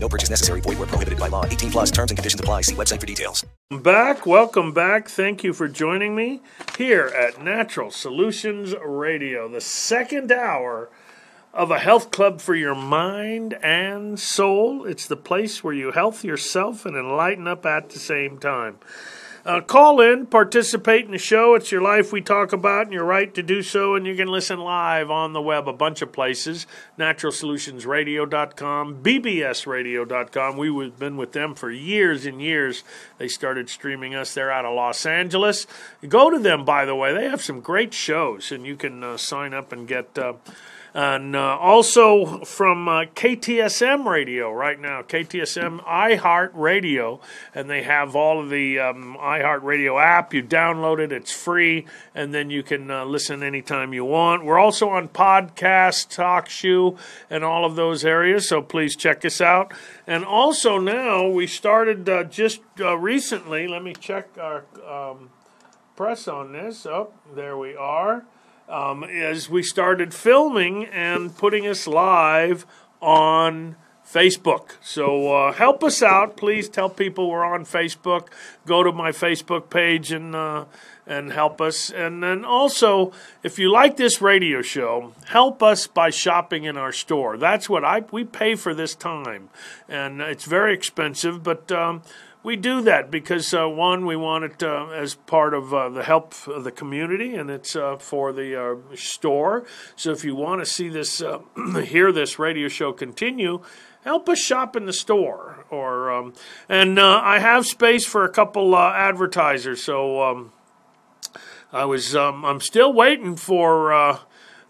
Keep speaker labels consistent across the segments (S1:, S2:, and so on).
S1: No purchase necessary. Void where prohibited by law. 18 plus terms and conditions apply. See website for details.
S2: Back, welcome back. Thank you for joining me here at Natural Solutions Radio, the second hour of a health club for your mind and soul. It's the place where you health yourself and enlighten up at the same time. Uh, call in, participate in the show. It's your life we talk about, and your right to do so. And you can listen live on the web, a bunch of places naturalsolutionsradio.com, bbsradio.com. We've been with them for years and years. They started streaming us. They're out of Los Angeles. Go to them, by the way. They have some great shows, and you can uh, sign up and get. Uh, and uh, also from uh, KTSM Radio right now, KTSM iHeart Radio, and they have all of the um, iHeart Radio app. You download it; it's free, and then you can uh, listen anytime you want. We're also on podcast, TalkShoe, and all of those areas. So please check us out. And also now we started uh, just uh, recently. Let me check our um, press on this. Oh, there we are um, as we started filming and putting us live on Facebook. So uh, help us out. Please tell people we're on Facebook. Go to my Facebook page and uh, and help us. And then also, if you like this radio show, help us by shopping in our store. That's what I we pay for this time, and it's very expensive, but. Um, we do that because uh, one, we want it uh, as part of uh, the help of the community, and it's uh, for the uh, store. So if you want to see this, uh, hear this radio show continue, help us shop in the store. Or um, and I have space for a couple advertisers, so um, I was um, I'm still waiting for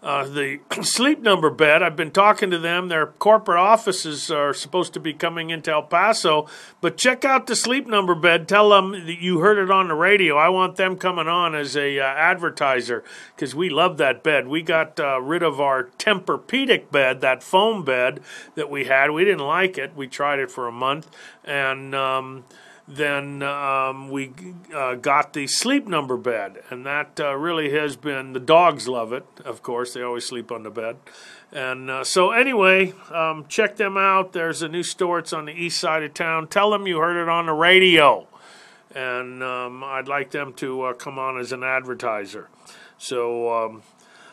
S2: uh, the sleep number bed. I've been talking to them. Their corporate offices are supposed to be coming into El Paso, but check out the sleep number bed. Tell them that you heard it on the radio. I want them coming on as a uh, advertiser because we love that bed. We got uh, rid of our Tempur-Pedic bed, that foam bed that we had. We didn't like it. We tried it for a month, and um, then um, we uh, got the sleep number bed, and that uh, really has been the dogs love it. Of course, they always sleep on the bed, and uh, so anyway, um, check them out. There's a new store. It's on the east side of town. Tell them you heard it on the radio, and um, I'd like them to uh, come on as an advertiser. So. Um,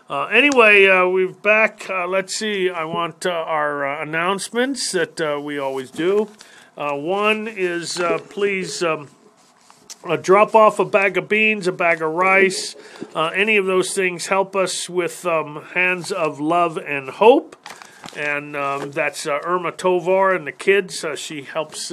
S2: uh, anyway, uh, we're back. let's see. I want our announcements that we always do. Uh, one is uh, please um, uh, drop off a bag of beans, a bag of rice, uh, any of those things help us with um, Hands of Love and Hope. And um, that's uh, Irma Tovar and the kids. Uh, she helps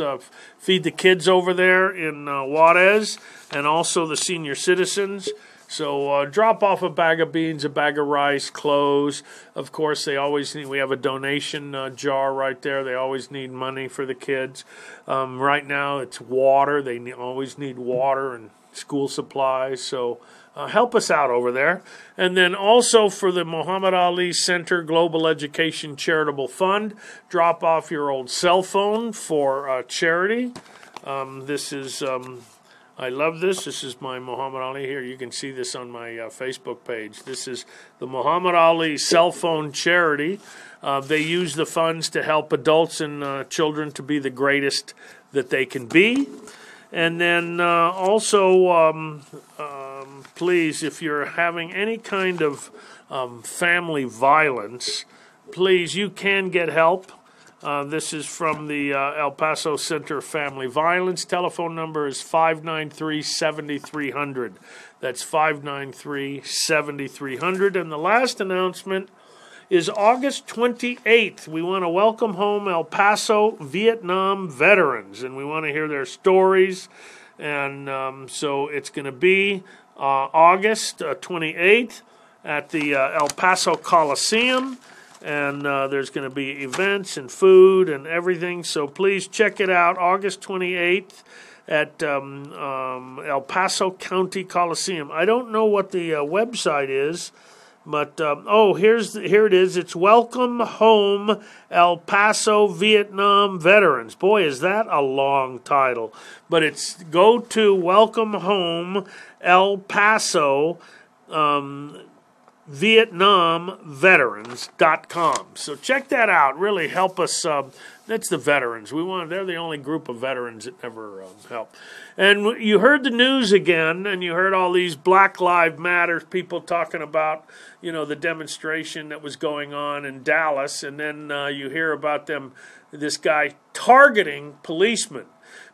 S2: feed the kids over there in Juarez and also the senior citizens. So uh, drop off a bag of beans, a bag of rice, clothes. Of course, they always need. We have a donation uh, jar right there. They always need money for the kids. Um, right now, it's water. They need, always need water and school supplies. So. Uh, help us out over there. And then also for the Muhammad Ali Center Global Education Charitable Fund, drop off your old cell phone for uh, charity. Um, this is um, I love this. This is my Muhammad Ali here. You can see this on my uh, Facebook page. This is the Muhammad Ali cell phone charity. Uh, they use the funds to help adults and uh, children to be the greatest that they can be. And then uh, also, um, um, please, if you're having any kind of um, family violence, please, you can get help. Uh, this is from the uh, El Paso Center Family Violence. Telephone number is 593 7300. That's 593 7300. And the last announcement is August 28th. We want to welcome home El Paso Vietnam veterans, and we want to hear their stories. And um, so it's going to be uh, August 28th uh, at the uh, El Paso Coliseum and uh, there's going to be events and food and everything. So please check it out. August 28th at um, um, El Paso County Coliseum. I don't know what the uh, website is, but um, oh, here's here it is. It's Welcome Home El Paso Vietnam Veterans. Boy, is that a long title! But it's go to Welcome Home El Paso. Um, VietnamVeterans.com. So check that out. Really help us. Uh, that's the veterans. We want. They're the only group of veterans that never uh, help. And you heard the news again, and you heard all these Black Lives Matter people talking about, you know, the demonstration that was going on in Dallas, and then uh, you hear about them, this guy targeting policemen.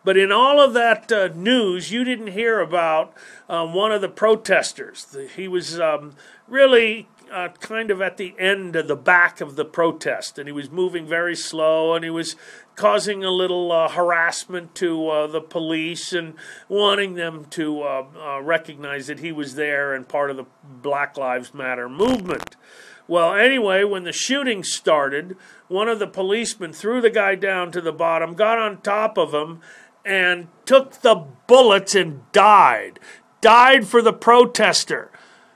S2: But in all of that uh, news, you didn't hear about um, one of the protesters. He was um, really uh, kind of at the end of the back of the protest, and he was moving very slow, and he was causing a little uh, harassment to uh, the police and wanting them to uh, uh, recognize that he was there and part of the Black Lives Matter movement. Well, anyway, when the shooting started, one of the policemen threw the guy down to the bottom, got on top of him, and took the bullets and died. Died for the protester.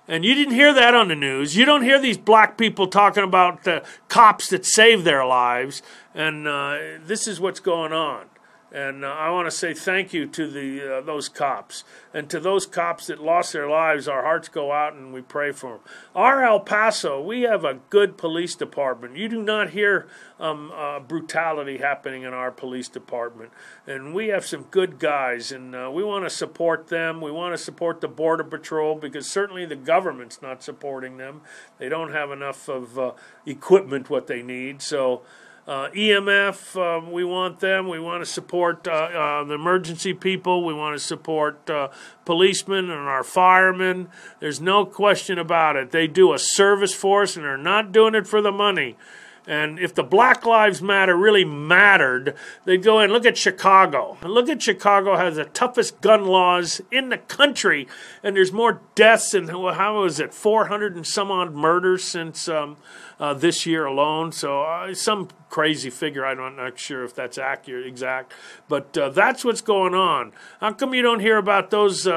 S2: And you didn't hear that on the news. You don't hear these black people talking about the cops that saved their lives. And uh, this is what's going on. And uh, I want to say thank you to the uh, those cops and to those cops that lost their lives. Our hearts go out and we pray for them. Our El Paso, we have a good police department. You do not hear um, uh, brutality happening in our police department, and we have some good guys, and uh, we want to support them. We want to support the border patrol because certainly the government's not supporting them. They don't have enough of uh, equipment what they need. So. Uh, EMF, um, we want them. We want to support uh, uh, the emergency people. We want to support uh, policemen and our firemen. There's no question about it. They do a service for us, and they're not doing it for the money. And if the Black Lives Matter really mattered, they'd go and look at Chicago. And look at Chicago has the toughest gun laws in the country, and there's more deaths and how was it, 400 and some odd murders since um, uh, this year alone. So uh, some crazy figure. I'm not sure if that's accurate, exact, but uh, that's what's going on. How come you don't hear about those?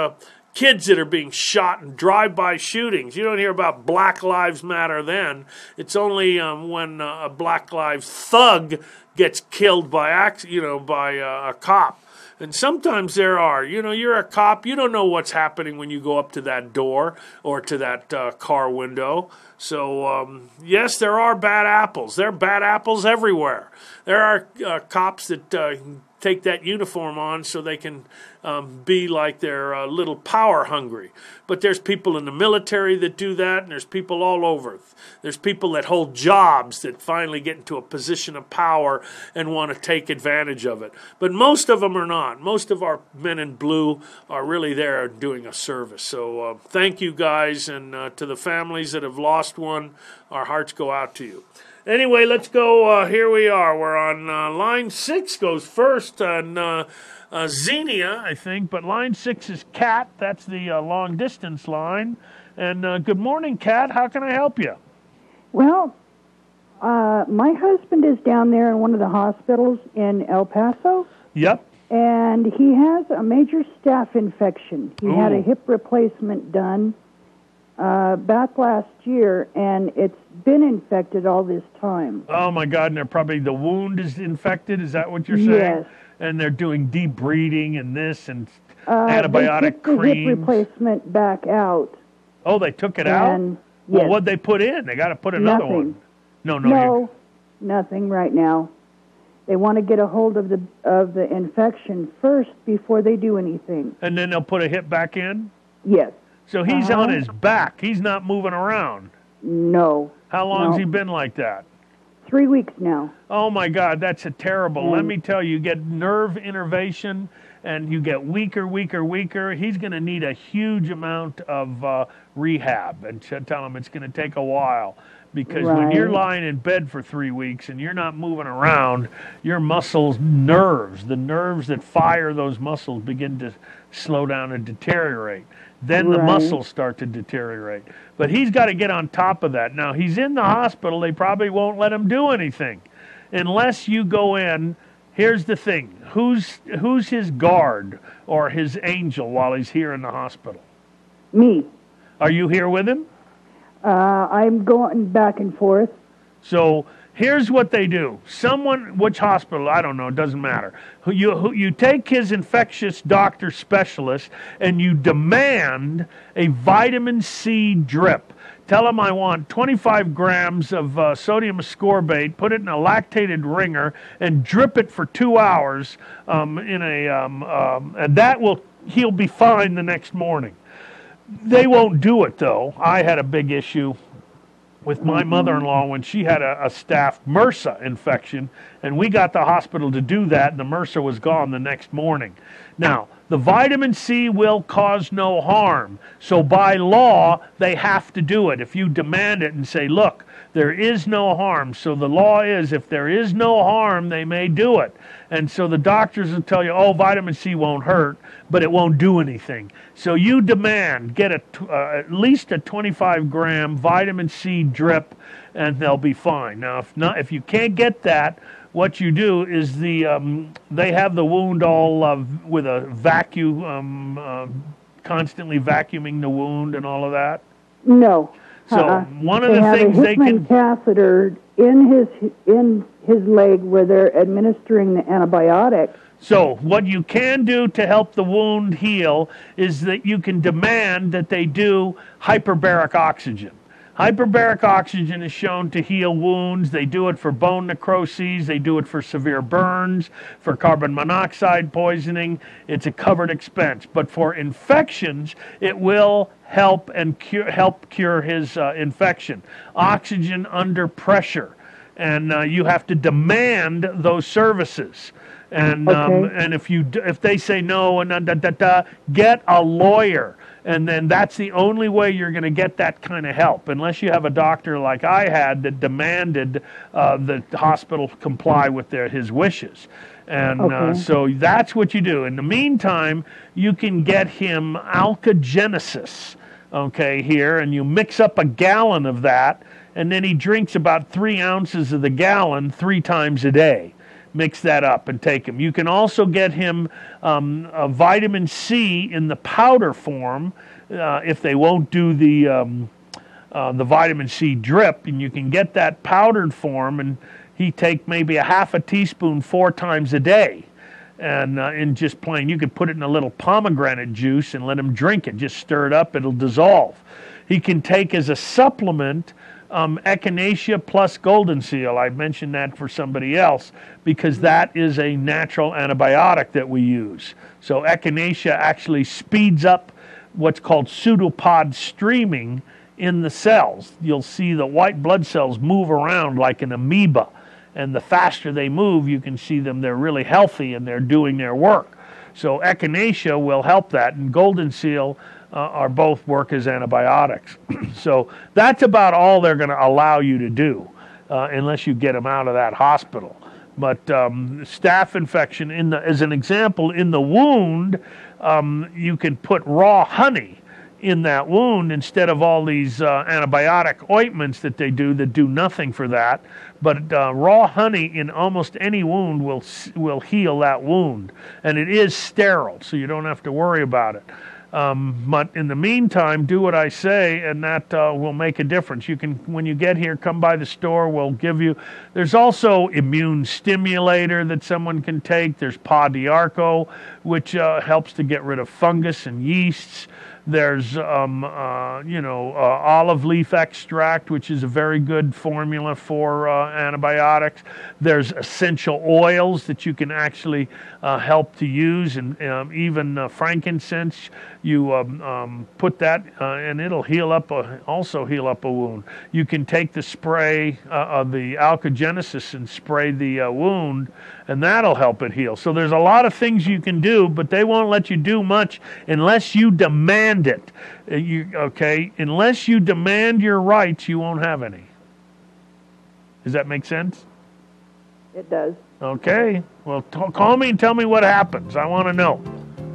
S2: Kids that are being shot in drive-by shootings. You don't hear about Black Lives Matter then. It's only um, when uh, a Black Lives thug gets killed by you know by uh, a cop. And sometimes there are, you know, you're a cop, you don't know what's happening when you go up to that door or to that uh, car window. So, um, yes, there are bad apples. There are bad apples everywhere. There are uh, cops that uh, take that uniform on so they can um, be like they're a little power hungry. But there's people in the military that do that, and there's people all over. There's people that hold jobs that finally get into a position of power and want to take advantage of it. But most of them are not. Most of our men in blue are really there doing a service. So uh, thank you guys, and uh, to the families that have lost one, our hearts go out to you. Anyway, let's go. Uh, here we are. We're on uh, line six, goes first, and uh, uh, Xenia, I think, but line six is Cat. That's the uh, long distance line. And uh, good morning, Cat. How can I help you?
S3: Well, uh, my husband is down there in one of the hospitals in El Paso.
S2: Yep.
S3: And he has a major staph infection. He
S2: Ooh.
S3: had a hip replacement done uh, back last year, and it's been infected all this time.
S2: Oh my God! And they're probably the wound is infected. Is that what you're saying?
S3: Yes.
S2: And they're doing debriding and this and
S3: Uh,
S2: antibiotic
S3: they took the hip replacement back out.
S2: Oh, they took it out.
S3: And
S2: Well, what'd they put in? They got to put another
S3: Nothing.
S2: one. No, no,
S3: no, nothing right now. They want to get a hold of the of the infection first before they do anything.
S2: and then they'll put a hip back in.
S3: Yes.
S2: So he's
S3: Uh-huh.
S2: on his back. He's not moving around.
S3: No.
S2: How long's
S3: No.
S2: he been like that?
S3: Three weeks now.
S2: Oh my God, that's a terrible. Let
S3: Mm.
S2: me tell you, you get nerve innervation and you get weaker, weaker, weaker. He's going to need a huge amount of uh, rehab, and tell him it's going to take a while. Because when you're lying in bed for three weeks and you're not moving around, your muscles, nerves, the nerves that fire those muscles begin to slow down and deteriorate. Then the muscles start to deteriorate. But he's got to get on top of that. Now, he's in the hospital. They probably won't let him do anything unless you go in here's the thing: who's who's his guard or his angel while he's here in the hospital?
S3: Me.
S2: Are you here with him?
S3: Uh, I'm going back and forth.
S2: So here's what they do. Someone, which hospital, I don't know, it doesn't matter. You, you take his infectious doctor specialist and you demand a vitamin C drip. Tell him I want 25 grams of uh, sodium ascorbate, put it in a lactated ringer, and drip it for two hours um, in a, um, um, and that will, he'll be fine the next morning. They won't do it though. I had a big issue with my mm-hmm. mother-in-law when she had a, a staph MRSA infection, and we got the hospital to do that, and the MRSA was gone the next morning. Now, the vitamin C will cause no harm, so by law they have to do it. If you demand it and say, "Look, there is no harm," so the law is, if there is no harm, they may do it. And so the doctors will tell you, "Oh, vitamin C won't hurt." but it won't do anything. So you demand get a, uh, at least a 25 gram vitamin C drip, and they'll be fine. Now, if not, if you can't get that, what you do is the um, they have the wound all uh, with a vacuum, um, uh, constantly vacuuming the wound and all of that.
S3: No.
S2: So
S3: Uh-uh.
S2: one of the things they can
S3: catheter in his in his leg where they're administering the antibiotic.
S2: So, what you can do to help the wound heal is that you can demand that they do hyperbaric oxygen. Hyperbaric oxygen is shown to heal wounds. They do it for bone necroses, they do it for severe burns, for carbon monoxide poisoning. It's a covered expense. But for infections, it will help and cure, help cure his uh, infection. Oxygen under pressure. And uh, you have to demand those services. And um, and if you if they say no and da, da, da, get a lawyer and then that's the only way you're going to get that kind of help unless you have a doctor like I had that demanded uh, the hospital comply with their his wishes. And uh, so that's what you do. In the meantime you can get him alkagenesis okay here and you mix up a gallon of that and then he drinks about three ounces of the gallon three times a day mix that up and take him. You can also get him um, vitamin C in the powder form uh, if they won't do the um, uh, the vitamin C drip, and you can get that powdered form, and he take maybe a half a teaspoon four times a day. And uh, in just plain, you could put it in a little pomegranate juice and let him drink it. Just stir it up; it'll dissolve. He can take as a supplement um, echinacea plus golden seal. I mentioned that for somebody else because that is a natural antibiotic that we use. So echinacea actually speeds up what's called pseudopod streaming in the cells. You'll see the white blood cells move around like an amoeba. And the faster they move, you can see them, they're really healthy and they're doing their work. So echinacea will help that, and golden seal uh, are both work as antibiotics. so that's about all they're going to allow you to do, uh, unless you get them out of that hospital. But um, staph infection, in the, as an example, in the wound, um, you can put raw honey in that wound instead of all these uh, antibiotic ointments that they do that do nothing for that. But uh, raw honey in almost any wound will will heal that wound, and it is sterile, so you don't have to worry about it. Um, but in the meantime, do what I say, and that uh, will make a difference. You can, when you get here, come by the store. We'll give you. There's also immune stimulator that someone can take. There's Pau d'Arco, which uh, helps to get rid of fungus and yeasts. There's, um, uh, you know, uh, olive leaf extract, which is a very good formula for uh, antibiotics. There's essential oils that you can actually uh, help to use, and um, even uh, frankincense. You um, um, put that, uh, and it'll heal up, a, also heal up a wound. You can take the spray of the alkagenesis and spray the wound, and that'll help it heal. So there's a lot of things you can do, but they won't let you do much unless you demand it. Uh, You okay? Unless you demand your rights, you won't have any. Does that make sense?
S3: It does.
S2: Okay. Well, t- call me and tell me what happens. I want to know.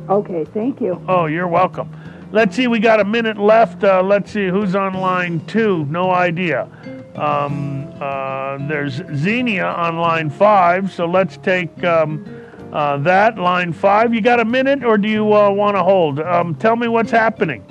S3: Okay, thank you.
S2: Oh, you're welcome. Let's see. We got a minute left. Uh, let's see who's on line two. No idea. Um, uh, there's Xenia on line five, so let's take um, uh, that line five. You got a minute, or do you uh, want to hold? Um, tell me what's happening.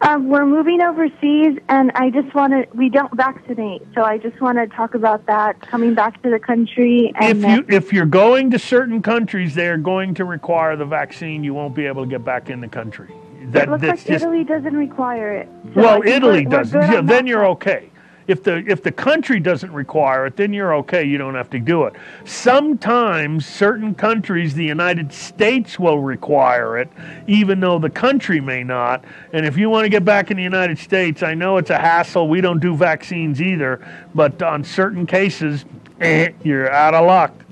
S4: Um, we're moving overseas, and I just want to. We don't vaccinate, so I just want to talk about that coming back to the country. And
S2: If you if you're going to certain countries, they are going to require the vaccine. You won't be able to get back in the country. That,
S4: it looks like
S2: just
S4: Italy doesn't require it. So
S2: well, Italy
S4: we're- we're
S2: doesn't.
S4: good
S2: Yeah, then you're okay. If the if the country doesn't require it, then you're okay. You don't have to do it. Sometimes certain countries, the United States will require it, even though the country may not. And if you want to get back in the United States, I know it's a hassle. We don't do vaccines either, but on certain cases, eh, you're out of luck.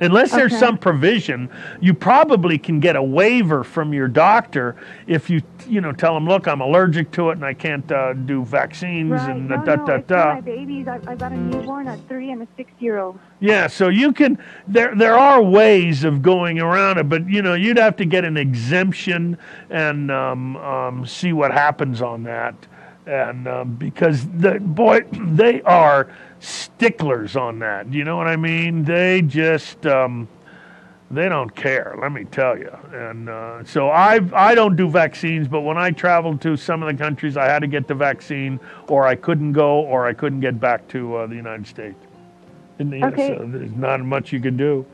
S2: Unless there's
S4: Okay.
S2: some provision, you probably can get a waiver from your doctor if you, you know, tell them, look, I'm allergic to it and I can't uh, do vaccines
S4: Right.
S2: and
S4: no,
S2: da
S4: no,
S2: da
S4: for
S2: da.
S4: my babies. I, I've got a newborn, a three, and a six-year-old.
S2: Yeah, so you can. There, there are ways of going around it, but you know, you'd have to get an exemption and um, um, see what happens on that. And um, because the boy, they are sticklers on that. You know what I mean? They just. Um, they don't care, let me tell you. And uh, so I I don't do vaccines, but when I traveled to some of the countries, I had to get the vaccine, or I couldn't go, or I couldn't get back to uh, the United States. And,
S4: Okay.
S2: so there's not much you can do.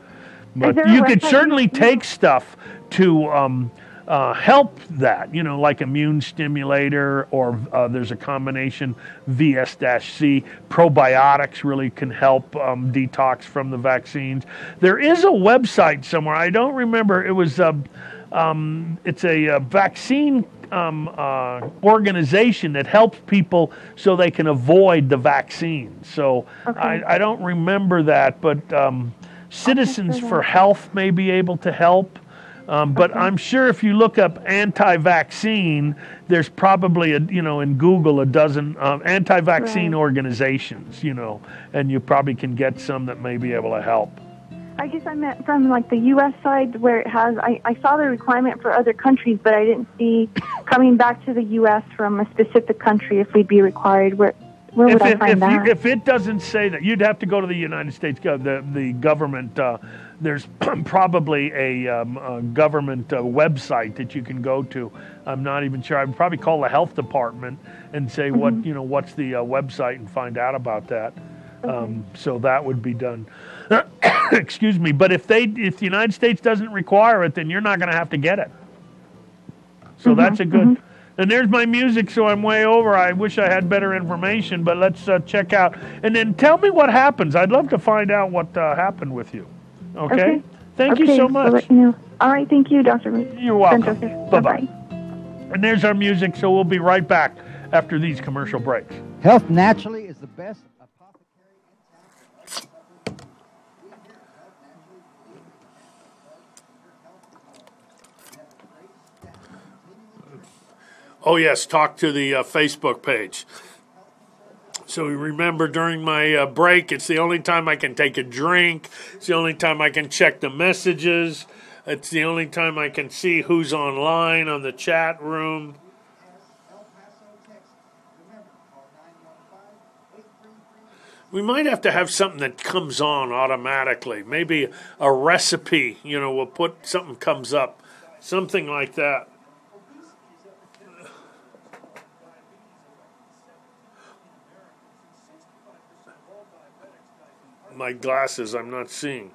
S2: But you could certainly take stuff to um, uh, help that, you know, like immune stimulator, or uh, there's a combination VS-C. Probiotics really can help um, detox from the vaccines. There is a website somewhere. I don't remember. It was uh, um, it's a, uh vaccine um, uh, organization that helps people so they can avoid the vaccine. So I, I don't remember that, but um, Citizens for Health may be able to help. Um, but I'm sure if you look up anti-vaccine, there's probably a you know in Google a dozen um, anti-vaccine
S4: Right.
S2: organizations, you know, and you probably can get some that may be able to help.
S4: I guess I meant from like the U.S. side where it has. I, I saw the requirement for other countries, but I didn't see coming back to the U.S. from a specific country if we'd be required. Where where would
S2: if
S4: I
S2: it,
S4: find
S2: if,
S4: that?
S2: you, if it doesn't say that, you'd have to go to the United States, the the government. Uh, there's probably a, um, a government uh, website that you can go to. I'm not even sure. I'd probably call the health department and say
S4: Mm-hmm.
S2: what you know, what's the uh, website, and find out about that. Um, so that would be done. Excuse me. But if they, if the United States doesn't require it, then you're not going to have to get it. So
S4: Mm-hmm,
S2: that's a good. And there's my music, so I'm way over. I wish I had better information, but let's uh, check out. And then tell me what happens. I'd love to find out what uh, happened with you. Okay?
S4: Okay.
S2: Thank you so much.
S4: let you know. All right, thank you, Doctor.
S2: You're welcome.
S4: Joseph.
S2: Bye bye. And there's our music, so we'll be right back after these commercial breaks.
S5: Health naturally is the best apothecary in town.
S2: Oh, yes, talk to the uh, Facebook page. So remember, during my uh, break, it's the only time I can take a drink. It's the only time I can check the messages. It's the only time I can see who's online on the chat room. We might have to have something that comes on automatically. Maybe a recipe, you know, we'll put something comes up, something like that. My glasses I'm not seeing.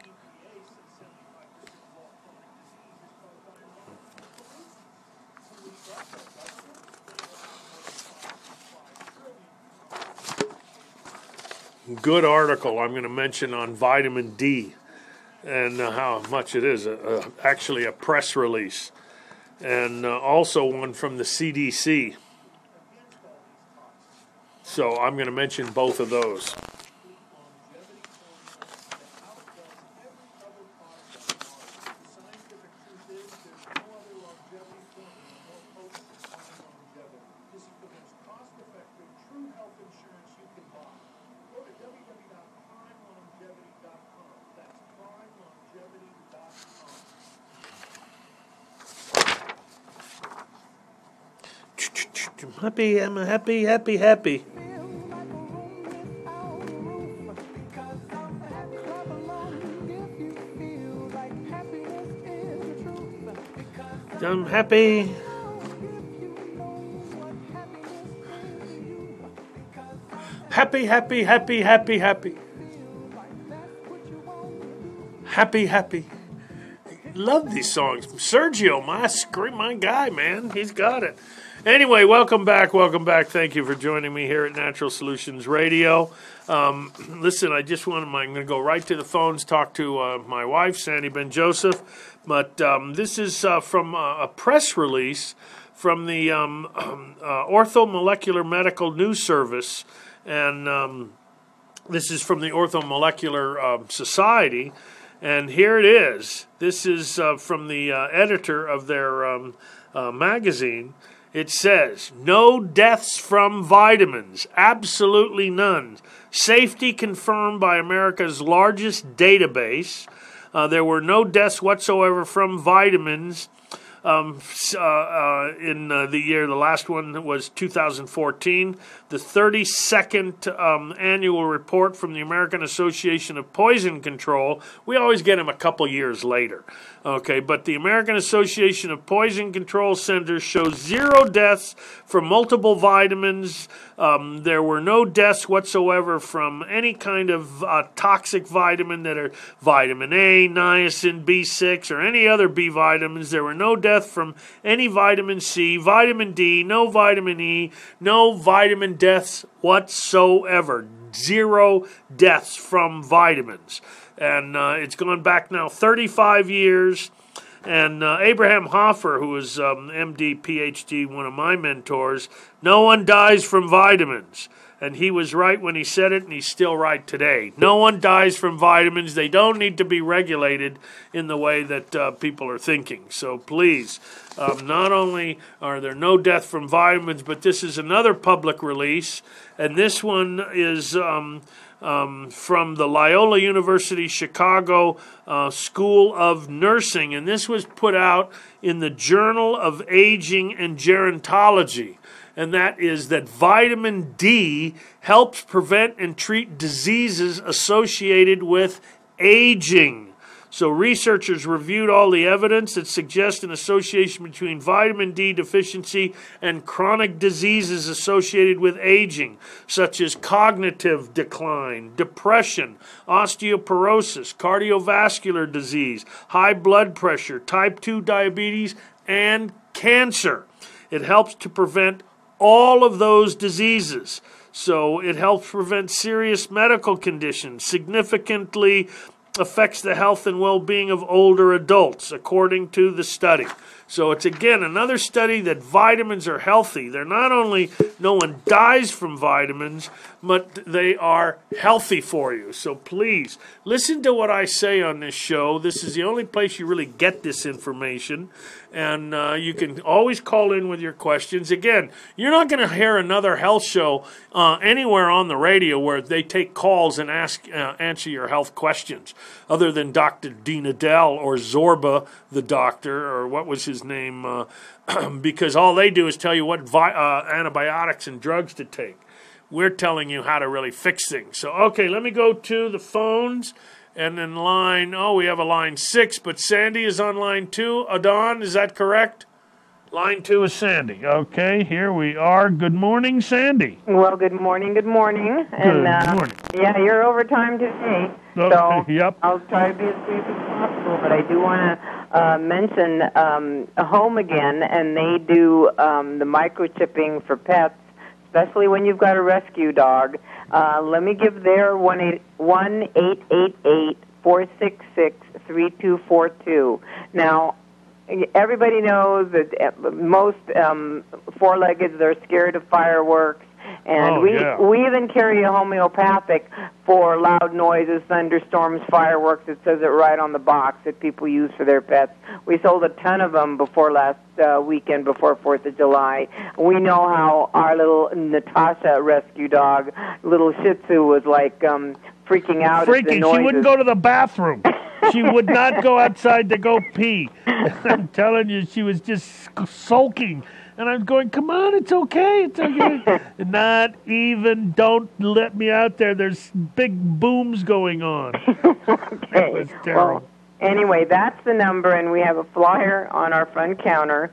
S2: Good article I'm going to mention on vitamin D and uh, how much it is. Uh, uh, actually, a press release. And uh, also one from the CDC. So I'm going to mention both of those. happy, I'm happy, happy, happy. I'm happy. Happy, happy, happy, happy, happy. Happy, happy. Love these songs. Sergio, my scream, my guy, man. He's got it. Anyway, welcome back. Welcome back. Thank you for joining me here at Natural Solutions Radio. Um, listen, I just want to, I'm going to go right to the phones, talk to uh, my wife, Sandy Ben Joseph. But um, this is uh, from uh, a press release from the um, uh, Orthomolecular Medical News Service. And um, this is from the Orthomolecular uh, Society. And here it is. This is uh, from the editor of their um, magazine. It says, no deaths from vitamins, absolutely none. Safety confirmed by America's largest database. Uh, there were no deaths whatsoever from vitamins um, uh, uh, in uh, the year. The last one was 2014. The 32nd um, annual report from the American Association of Poison Control. We always get them a couple years later. Okay, but the American Association of Poison Control Centers shows zero deaths from multiple vitamins. Um, there were no deaths whatsoever from any kind of uh, toxic vitamin that are vitamin A, niacin, B6, or any other B vitamins. There were no deaths from any vitamin C, vitamin D, no vitamin E, no vitamin deaths whatsoever. Zero deaths from vitamins and uh, it's gone back now 35 years. And uh, Abraham Hoffer, who is um, MD, PhD, one of my mentors, no one dies from vitamins. And he was right when he said it, and he's still right today. No one dies from vitamins. They don't need to be regulated in the way that uh, people are thinking. So please, um, not only are there no death from vitamins, but this is another public release, and this one is. Um, um, from the Loyola University Chicago uh, School of Nursing, and this was put out in the Journal of Aging and Gerontology. And that is that vitamin D helps prevent and treat diseases associated with aging. So, researchers reviewed all the evidence that suggests an association between vitamin D deficiency and chronic diseases associated with aging, such as cognitive decline, depression, osteoporosis, cardiovascular disease, high blood pressure, type 2 diabetes, and cancer. It helps to prevent all of those diseases. So it helps prevent serious medical conditions, significantly affects the health and well being of older adults, according to the study. So it's again another study that vitamins are healthy. They're not only no one dies from vitamins, but they are healthy for you. So please listen to what I say on this show. This is the only place you really get this information and uh, you can always call in with your questions. Again, you're not going to hear another health show uh, anywhere on the radio where they take calls and ask uh, answer your health questions, other than Dr. Dean Edell or Zorba, the doctor, or what was his name, uh, because all they do is tell you what vi- uh, antibiotics and drugs to take. We're telling you how to really fix things. So, okay, let me go to the phones. And then line, oh, we have a line six, but Sandy is on line two. Adon, is that correct? Line two is Sandy. Okay, here we are. Good morning, Sandy.
S6: Well, good morning, good morning.
S2: Good uh, morning.
S6: Yeah, you're overtime today.
S2: Okay,
S6: so
S2: yep.
S6: I'll try to be as brief as possible, but I do want to uh, mention um, Home Again, and they do um, the microchipping for pets, especially when you've got a rescue dog. Uh, let me give their one eight one eight eight eight four six six three two four two. Now, everybody knows that uh, most um, four-leggeds they're scared of fireworks, and
S2: Oh,
S6: we
S2: yeah.
S6: we even carry a homeopathic for loud noises, thunderstorms, fireworks. It says it right on the box that people use for their pets. We sold a ton of them before last uh, weekend, before Fourth of July. We know how our little Natasha rescue dog, little Shih Tzu, was like um, freaking out
S2: Freaking, she wouldn't go to the bathroom. she would not go outside to go pee. I'm telling you, she was just sulking. And I'm going, come on, it's okay, it's okay. not even, don't let me out there. There's big booms going on.
S6: Okay.
S2: terrible.
S6: Well, anyway, that's the number, and we have a flyer on our front counter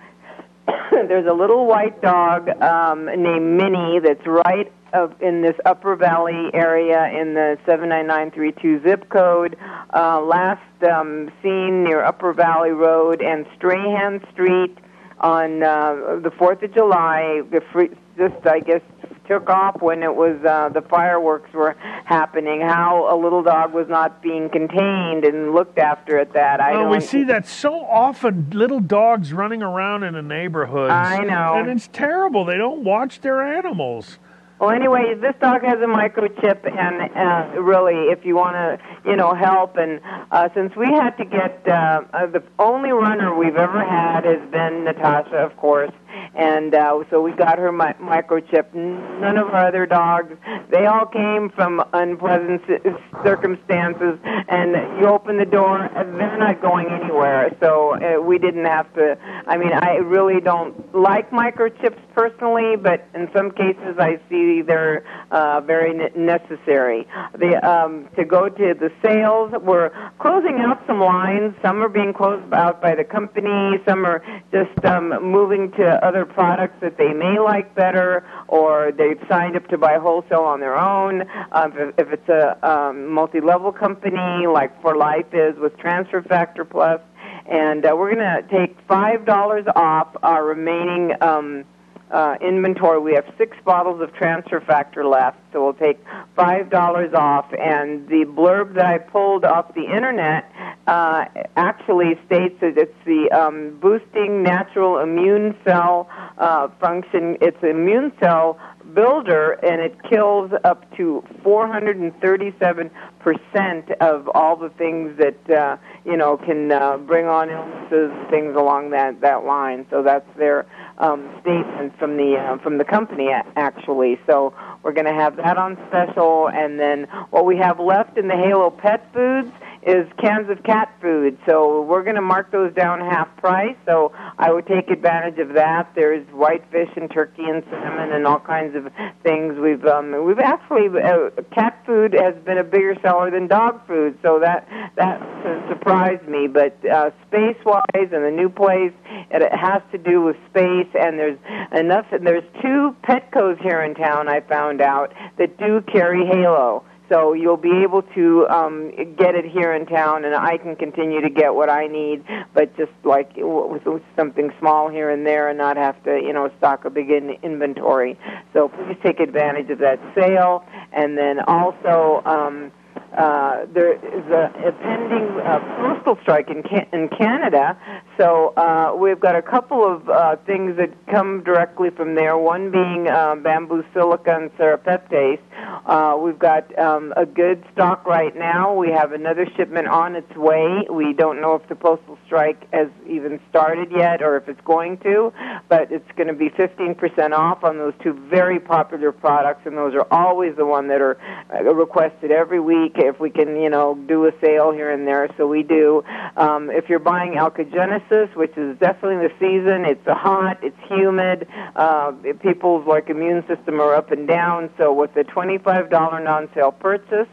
S6: there's a little white dog um, named Minnie that's right of, in this Upper Valley area in the 79932 zip code. Uh, last um, seen near Upper Valley Road and Strahan Street on uh, the 4th of July. The free, just, I guess, took off when it was uh, the fireworks were happening. How a little dog was not being contained and looked after at that. I
S2: Oh, we see that so often. Little dogs running around in a neighborhood.
S6: I know.
S2: and it's terrible. They don't watch their animals.
S6: Well, anyway, this dog has a microchip, and uh, really, if you want to, you know, help, and uh, since we had to get uh, uh, the only runner we've ever had has been Natasha, of course, and uh, so we got her mi- microchip. None of our other dogs, they all came from unpleasant ci- circumstances, and you open the door, and they're not going anywhere. So uh, we didn't have to. I mean, I really don't like microchips personally, but in some cases, I see they're uh, very ne- necessary. The um, to go to the sales, we're closing out some lines. Some are being closed out by the company. Some are just um, moving to other products that they may like better, or they've signed up to buy wholesale on their own. Um, if, if it's a um, multi-level company like 4Life is with Transfer Factor Plus, and uh, we're going to take five dollars off our remaining. Um, uh, inventory. We have six bottles of transfer factor left, so we'll take five dollars off. And the blurb that I pulled off the internet uh, actually states that it's the um, boosting natural immune cell uh, function. It's immune cell builder, and it kills up to 437 percent of all the things that uh, you know can uh, bring on illnesses, things along that that line. So that's their um, statement from the uh, from the company actually. So we're going to have that on special, and then what we have left in the Halo Pet Foods is cans of cat food. So we're going to mark those down half price. So I would take advantage of that. There's whitefish and turkey and salmon and all kinds of things. We've um, we've actually uh, cat food has been a bigger seller than dog food. So that that surprised me. But uh, space wise and the new place, it, it has to do with space. And there's enough. And there's two Petcos here in town. I found out that do carry Halo. So you'll be able to um, get it here in town, and I can continue to get what I need, but just like with something small here and there, and not have to, you know, stock a big in- inventory. So please take advantage of that sale, and then also. Um, uh, there is a, a pending uh, postal strike in can- in Canada, so uh, we've got a couple of uh, things that come directly from there. One being uh, bamboo silica and serapeptase. Uh, we've got um, a good stock right now. We have another shipment on its way. We don't know if the postal strike has even started yet or if it's going to, but it's going to be 15% off on those two very popular products, and those are always the one that are uh, requested every week if we can, you know, do a sale here and there. So we do. Um, if you're buying Alkagenesis, which is definitely the season, it's hot, it's humid, uh, people's like immune system are up and down. So with the $25 non-sale purchase,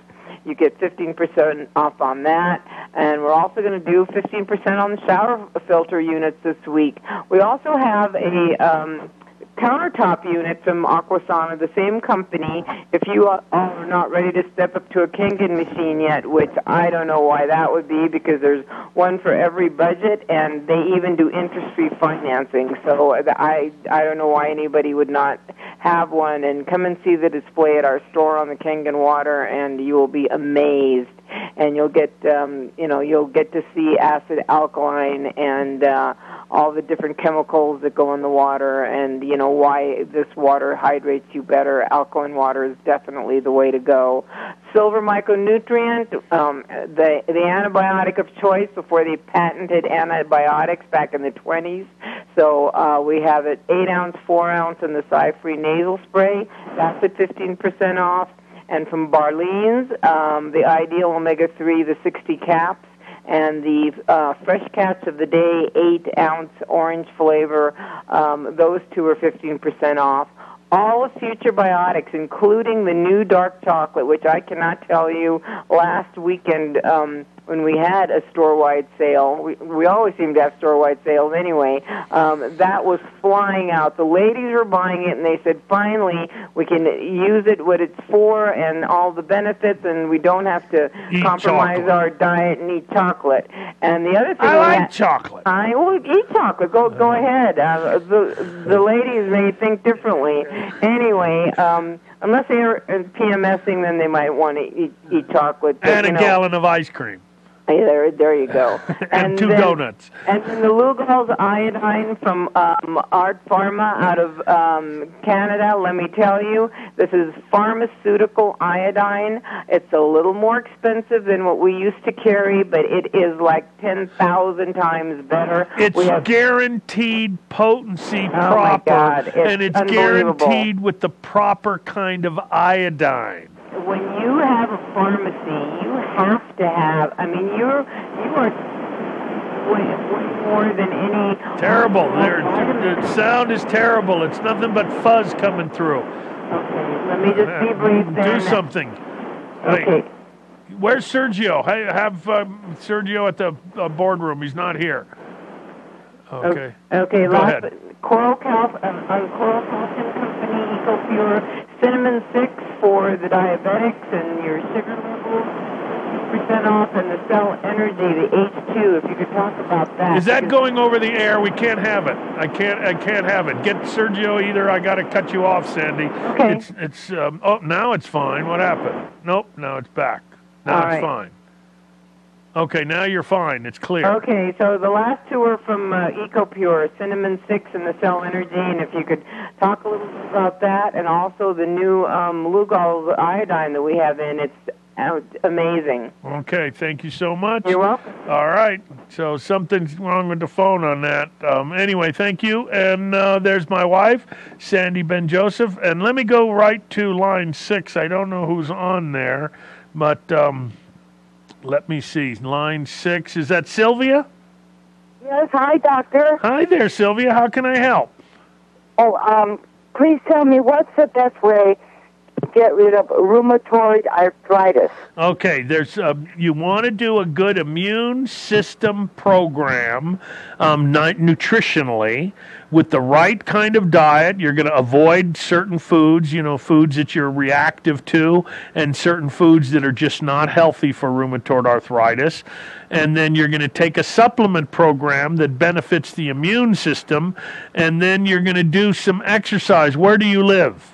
S6: you get 15% off on that. And we're also going to do 15% on the shower filter units this week. We also have a um, countertop unit from Aquasana, the same company. If you are not ready to step up to a Kangen machine yet, which I don't know why that would be, because there's one for every budget, and they even do interest-free financing. So I I don't know why anybody would not have one. And come and see the display at our store on the Kangen Water, and you will be amazed. And you'll get um, you know you'll get to see acid, alkaline, and uh, all the different chemicals that go in the water and you know why this water hydrates you better. Alkaline water is definitely the way to go. Silver micronutrient um, the the antibiotic of choice before they patented antibiotics back in the 20s so uh, we have it 8 ounce 4 ounce in the Free nasal spray. That's at 15% off. And from Barleans um, the ideal omega-3 the 60 caps and the uh, fresh cats of the day, eight ounce orange flavor. Um, those two are 15% off. All of Futurebiotics, including the new dark chocolate, which I cannot tell you. Last weekend, um, when we had a store-wide sale. We we always seem to have store-wide sales anyway. Um, that was flying out. The ladies were buying it, and they said, "Finally, we can use it what it's for, and all the benefits, and we don't have to
S2: Eat
S6: compromise
S2: chocolate.
S6: our diet and eat chocolate." And the other thing
S2: I like
S6: had-
S2: chocolate.
S6: I will eat chocolate. Go go ahead. Uh, the the ladies may think differently. Anyway, um, unless they're uh, PMSing, then they might want to eat eat chocolate. But,
S2: And a
S6: you know,
S2: gallon of ice cream.
S6: Hey, there, there you go.
S2: And two
S6: then-
S2: donuts.
S6: And then the Lugol's iodine from um, Art Pharma out of um, Canada. Let me tell you, this is pharmaceutical iodine. It's a little more expensive than what we used to carry, but it is like ten thousand times better.
S2: It's
S6: have
S2: guaranteed potency
S6: Oh, my
S2: proper,
S6: God, it's
S2: and it's guaranteed with the proper kind of iodine.
S6: when you have a pharmacy, have to have. I mean, you're you are way, way more than any.
S2: Terrible. The sound is terrible. It's nothing but fuzz coming through.
S6: Okay, let me just debrief then.
S2: Do something. Wait,
S6: Okay.
S2: Where's Sergio? Hey, have um, Sergio at the uh, boardroom. He's not here. Okay.
S6: Okay,
S2: Go
S6: last,
S2: ahead.
S6: Coral Calf, um, uh, Coral Calcium Company, EcoPure, Cinnamon 6 for the diabetics and your sugar percent off, and the Cell Energy, the H2. If you could talk about that.
S2: Is that going over the air? We can't have it. I can't. I can't have it. Get Sergio. Either I got to cut you off, Sandy.
S6: Okay.
S2: It's. It's. Um, oh, now it's fine. What happened? Nope. Now it's back. Now
S6: All
S2: it's
S6: right.
S2: fine. Okay. Now you're fine. It's clear.
S6: Okay, so the last two are from uh, EcoPure, Cinnamon 6 and the Cell Energy, and if you could talk a little bit about that, and also the new um, Lugol iodine that we have in, it's uh, amazing.
S2: Okay. Thank you so much.
S6: You're welcome.
S2: All right. So something's wrong with the phone on that. Um, anyway, thank you. And uh, there's my wife, Sandy Ben Joseph. And let me go right to line six. I don't know who's on there, but um, let me see. Line six. Is that Sylvia?
S7: Yes, hi, doctor.
S2: Hi there, Sylvia. How can I help?
S7: Oh, um, please tell me what's the best way get rid of rheumatoid arthritis?
S2: Okay, there's uh, you want to do a good immune system program, um, ni- nutritionally, with the right kind of diet. You're going to avoid certain foods, you know, foods that you're reactive to, and certain foods that are just not healthy for rheumatoid arthritis. And then you're going to take a supplement program that benefits the immune system, and then you're going to do some exercise. Where do you live?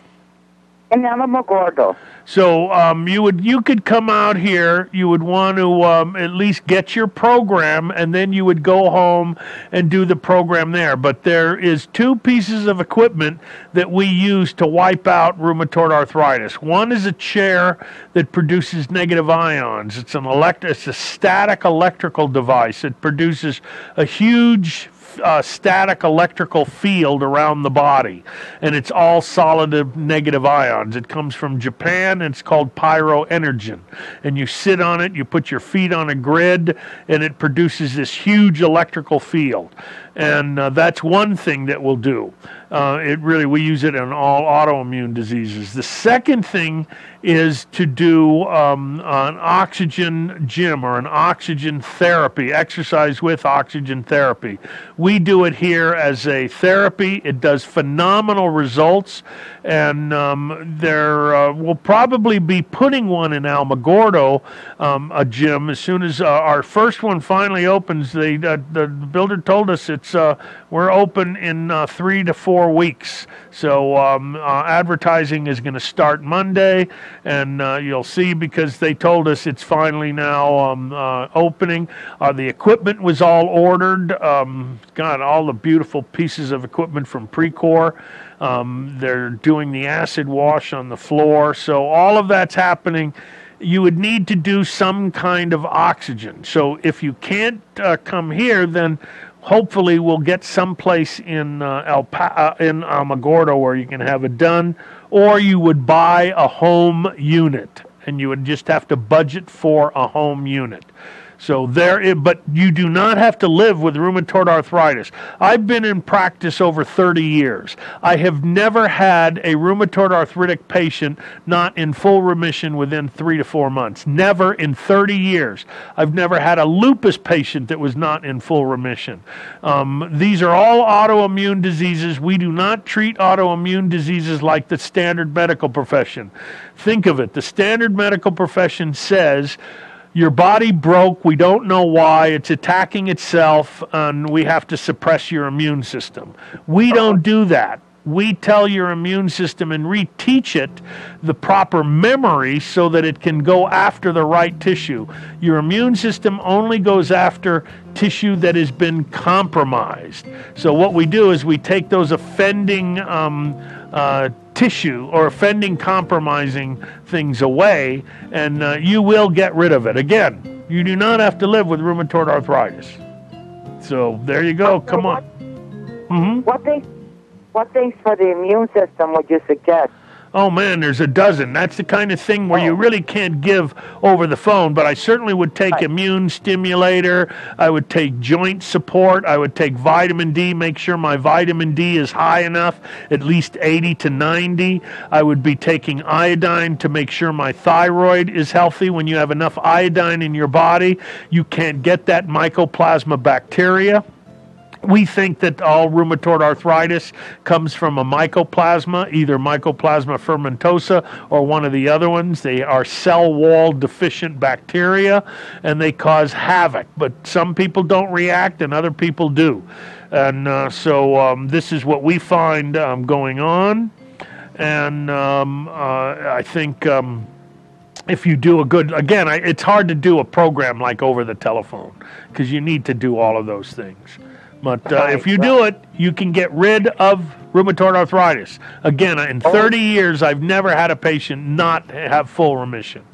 S2: So um, you would you could come out here. You would want to um, at least get your program, and then you would go home and do the program there. But there is two pieces of equipment that we use to wipe out rheumatoid arthritis. One is a chair that produces negative ions. It's an elect- It's a static electrical device. It produces a huge uh, static electrical field around the body, and it's all solid negative ions. It comes from Japan, it's called pyroenergen. And you sit on it, you put your feet on a grid, and it produces this huge electrical field. And uh, that's one thing that we'll do. Uh, it really we use it in all autoimmune diseases. The second thing is to do um, an oxygen gym or an oxygen therapy, exercise with oxygen therapy. We do it here as a therapy. It does phenomenal results, and um, there uh, will probably be putting one in Alamogordo, um, a gym, as soon as uh, our first one finally opens. They, uh, the builder told us it's uh, we're open in uh, three to four weeks. So um, uh, advertising is going to start Monday, and uh, you'll see because they told us it's finally now um, uh, opening. Uh, the equipment was all ordered. Um, got all the beautiful pieces of equipment from Precor. Um, they're doing the acid wash on the floor, so all of that's happening you would need to do some kind of oxygen. So if you can't uh, come here, then hopefully we'll get someplace in uh, El pa- uh, in Alamogordo where you can have it done, or you would buy a home unit, and you would just have to budget for a home unit. So there, but you do not have to live with rheumatoid arthritis. I've been in practice over 30 years. I have never had a rheumatoid arthritic patient not in full remission within three to four months. Never in 30 years. I've never had a lupus patient that was not in full remission. Um, these are all autoimmune diseases. We do not treat autoimmune diseases like the standard medical profession. Think of it the standard medical profession says, your body broke. We don't know why. It's attacking itself, and we have to suppress your immune system. We don't do that. We tell your immune system and reteach it the proper memory so that it can go after the right tissue. Your immune system only goes after tissue that has been compromised. So, what we do is we take those offending um, uh, tissue or offending, compromising things away, and uh, you will get rid of it. Again, you do not have to live with rheumatoid arthritis. So there you go. Come on. hmm
S7: What things, what things for the immune system would you suggest?
S2: Oh man, there's a dozen. That's the kind of thing where you oh. really can't give over the phone, but I certainly would take immune stimulator. I would take joint support. I would take vitamin D, make sure my vitamin D is high enough, at least 80 to 90. I would be taking iodine to make sure my thyroid is healthy. When you have enough iodine in your body, you can't get that mycoplasma bacteria. We think that all rheumatoid arthritis comes from a mycoplasma, either Mycoplasma fermentosa or one of the other ones. They are cell wall deficient bacteria and they cause havoc. But some people don't react and other people do. And uh, so um, this is what we find um, going on. And um, uh, I think. Um, if you do a good again I, it's hard to do a program like over the telephone because you need to do all of those things but uh, if you do it you can get rid of rheumatoid arthritis. Again in 30 years i've never had a patient not have full remission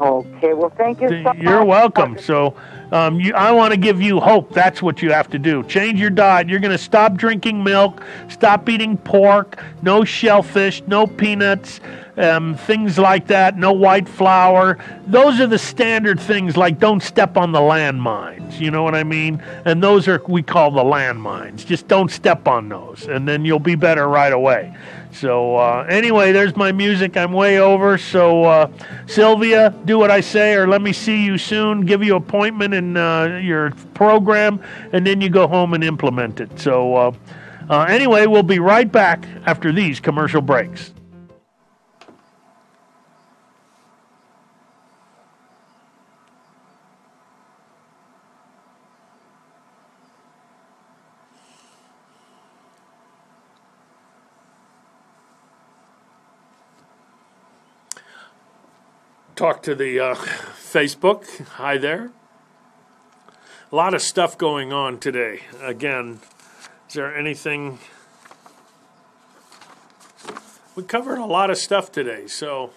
S7: Okay, well, thank you so
S2: you're welcome. So um, you, i want to give you hope. That's what you have to do. Change your diet. You're going to stop drinking milk stop eating pork no shellfish no peanuts um, things like that no white flour. Those are the standard things like don't step on the landmines. You know what i mean? And those are we call the landmines. Just don't step on those and then you'll be better right away so uh, anyway, there's my music. I'm way over. So uh, Sylvia, do what I say, or let me see you soon. Give you appointment in uh, your program, and then you go home and implement it. So uh, uh, anyway, we'll be right back after these commercial breaks. Talk to the uh, Facebook. Hi there. A lot of stuff going on today. Again, is there anything? We covered a lot of stuff today, so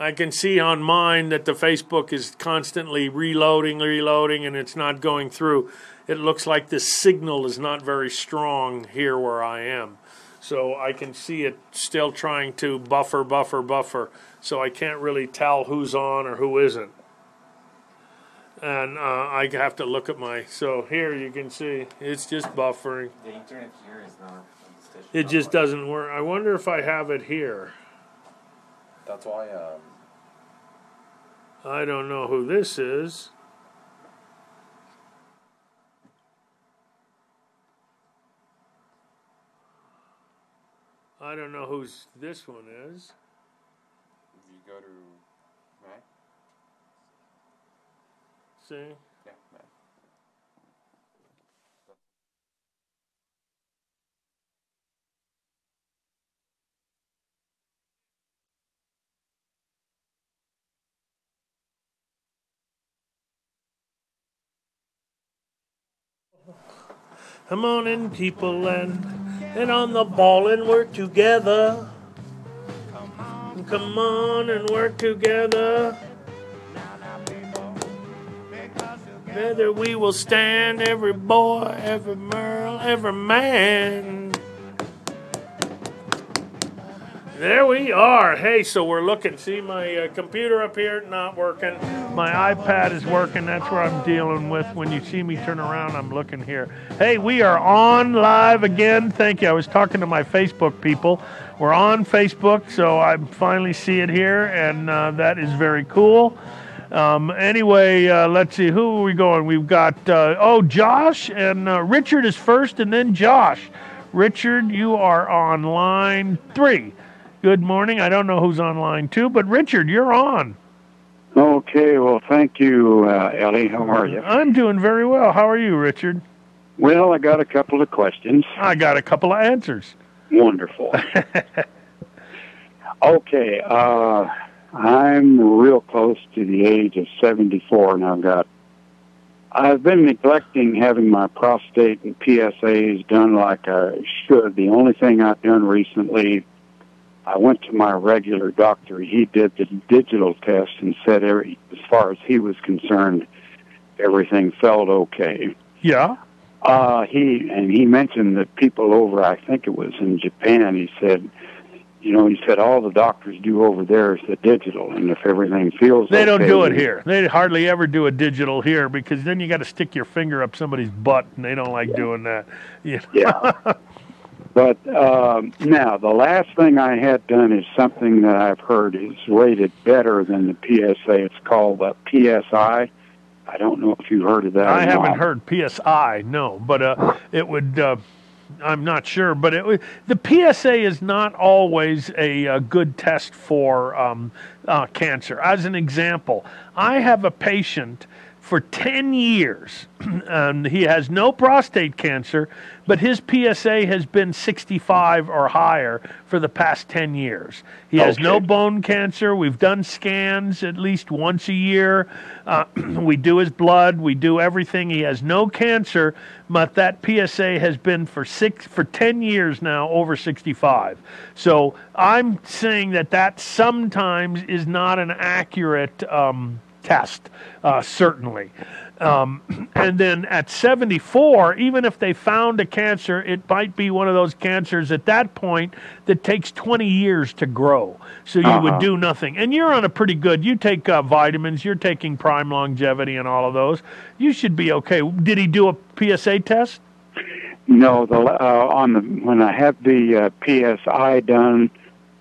S2: I can see on mine that the Facebook is constantly reloading, reloading, and it's not going through. It looks like the signal is not very strong here where I am. So I can see it still trying to buffer, buffer, buffer. So I can't really tell who's on or who isn't. And uh, I have to look at my. So here you can see it's just buffering.
S8: The internet here is not. on the station.
S2: It just doesn't work. I wonder if I have it here.
S8: That's why. Um,
S2: I don't know who this is. I don't know who's this one is.
S8: if you go to Mac,
S2: See?
S8: yeah, Mac.
S2: Come on in, people, and and on the ball and work together. Come on and work together. Together we will stand, every boy, every girl, every man. There we are. Hey, so we're looking. See, my uh, computer up here not working. My iPad is working. That's where I'm dealing with. When you see me turn around, I'm looking here. Hey, we are on live again. Thank you. I was talking to my Facebook people. We're on Facebook, so I finally see it here, and uh, that is very cool. Um, anyway, uh, let's see. Who are we going? We've got, uh, oh, Josh, and uh, Richard is first, and then Josh. Richard, you are on line three. Good morning. I don't know who's on line two, but Richard, you're on.
S9: Okay, well, thank you, uh, Ellie. How are you?
S2: I'm doing very well. How are you, Richard?
S9: Well, I got a couple of questions.
S2: I got a couple of answers.
S9: Wonderful. okay, uh, I'm real close to the age of 74 and I've Got I've been neglecting having my prostate and PSAs done like I should. The only thing I've done recently, I went to my regular doctor. He did the digital test and said, every, as far as he was concerned, everything felt okay.
S2: Yeah.
S9: Uh, he and he mentioned that people over, I think it was in Japan. He said, you know, he said all the doctors do over there is the digital, and if everything feels
S2: They don't do it here. They hardly ever do a digital here because then you got to stick your finger up somebody's butt, and they don't like doing that. You know?
S9: Yeah. But um, now the last thing I had done is something that I've heard is rated better than the PSA. It's called the PSI. I don't know if you've heard of that.
S2: I haven't
S9: not.
S2: heard PSI, no, but uh, it would. Uh, I'm not sure, but it, the PSA is not always a, uh good test for um, uh, cancer. As an example, I have a patient for 10 years, and he has no prostate cancer, but his PSA has been 65 or higher for the past 10 years. He has no bone cancer. We've done scans at least once a year. Uh, we do his blood. We do everything. He has no cancer, but that PSA has been for six for 10 years now over 65. So I'm saying that that sometimes is not an accurate um, test, uh, certainly. Um, and then at 74, even if they found a cancer, it might be one of those cancers at that point that takes 20 years to grow. So you would
S9: Uh-huh.
S2: do nothing. And you're on a pretty good, you take uh, vitamins, you're taking prime longevity and all of those. You should be okay. Did he do a PSA test?
S9: No, the uh, on the when I had the uh, PSI done,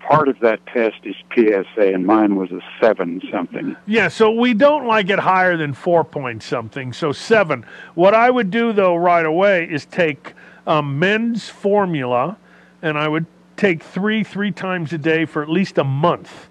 S9: part of that test is PSA, and mine was a seven something.
S2: Yeah, so we don't like it higher than four point something. So seven. What I would do though right away is take um, men's formula, and I would take three three times a day for at least a month.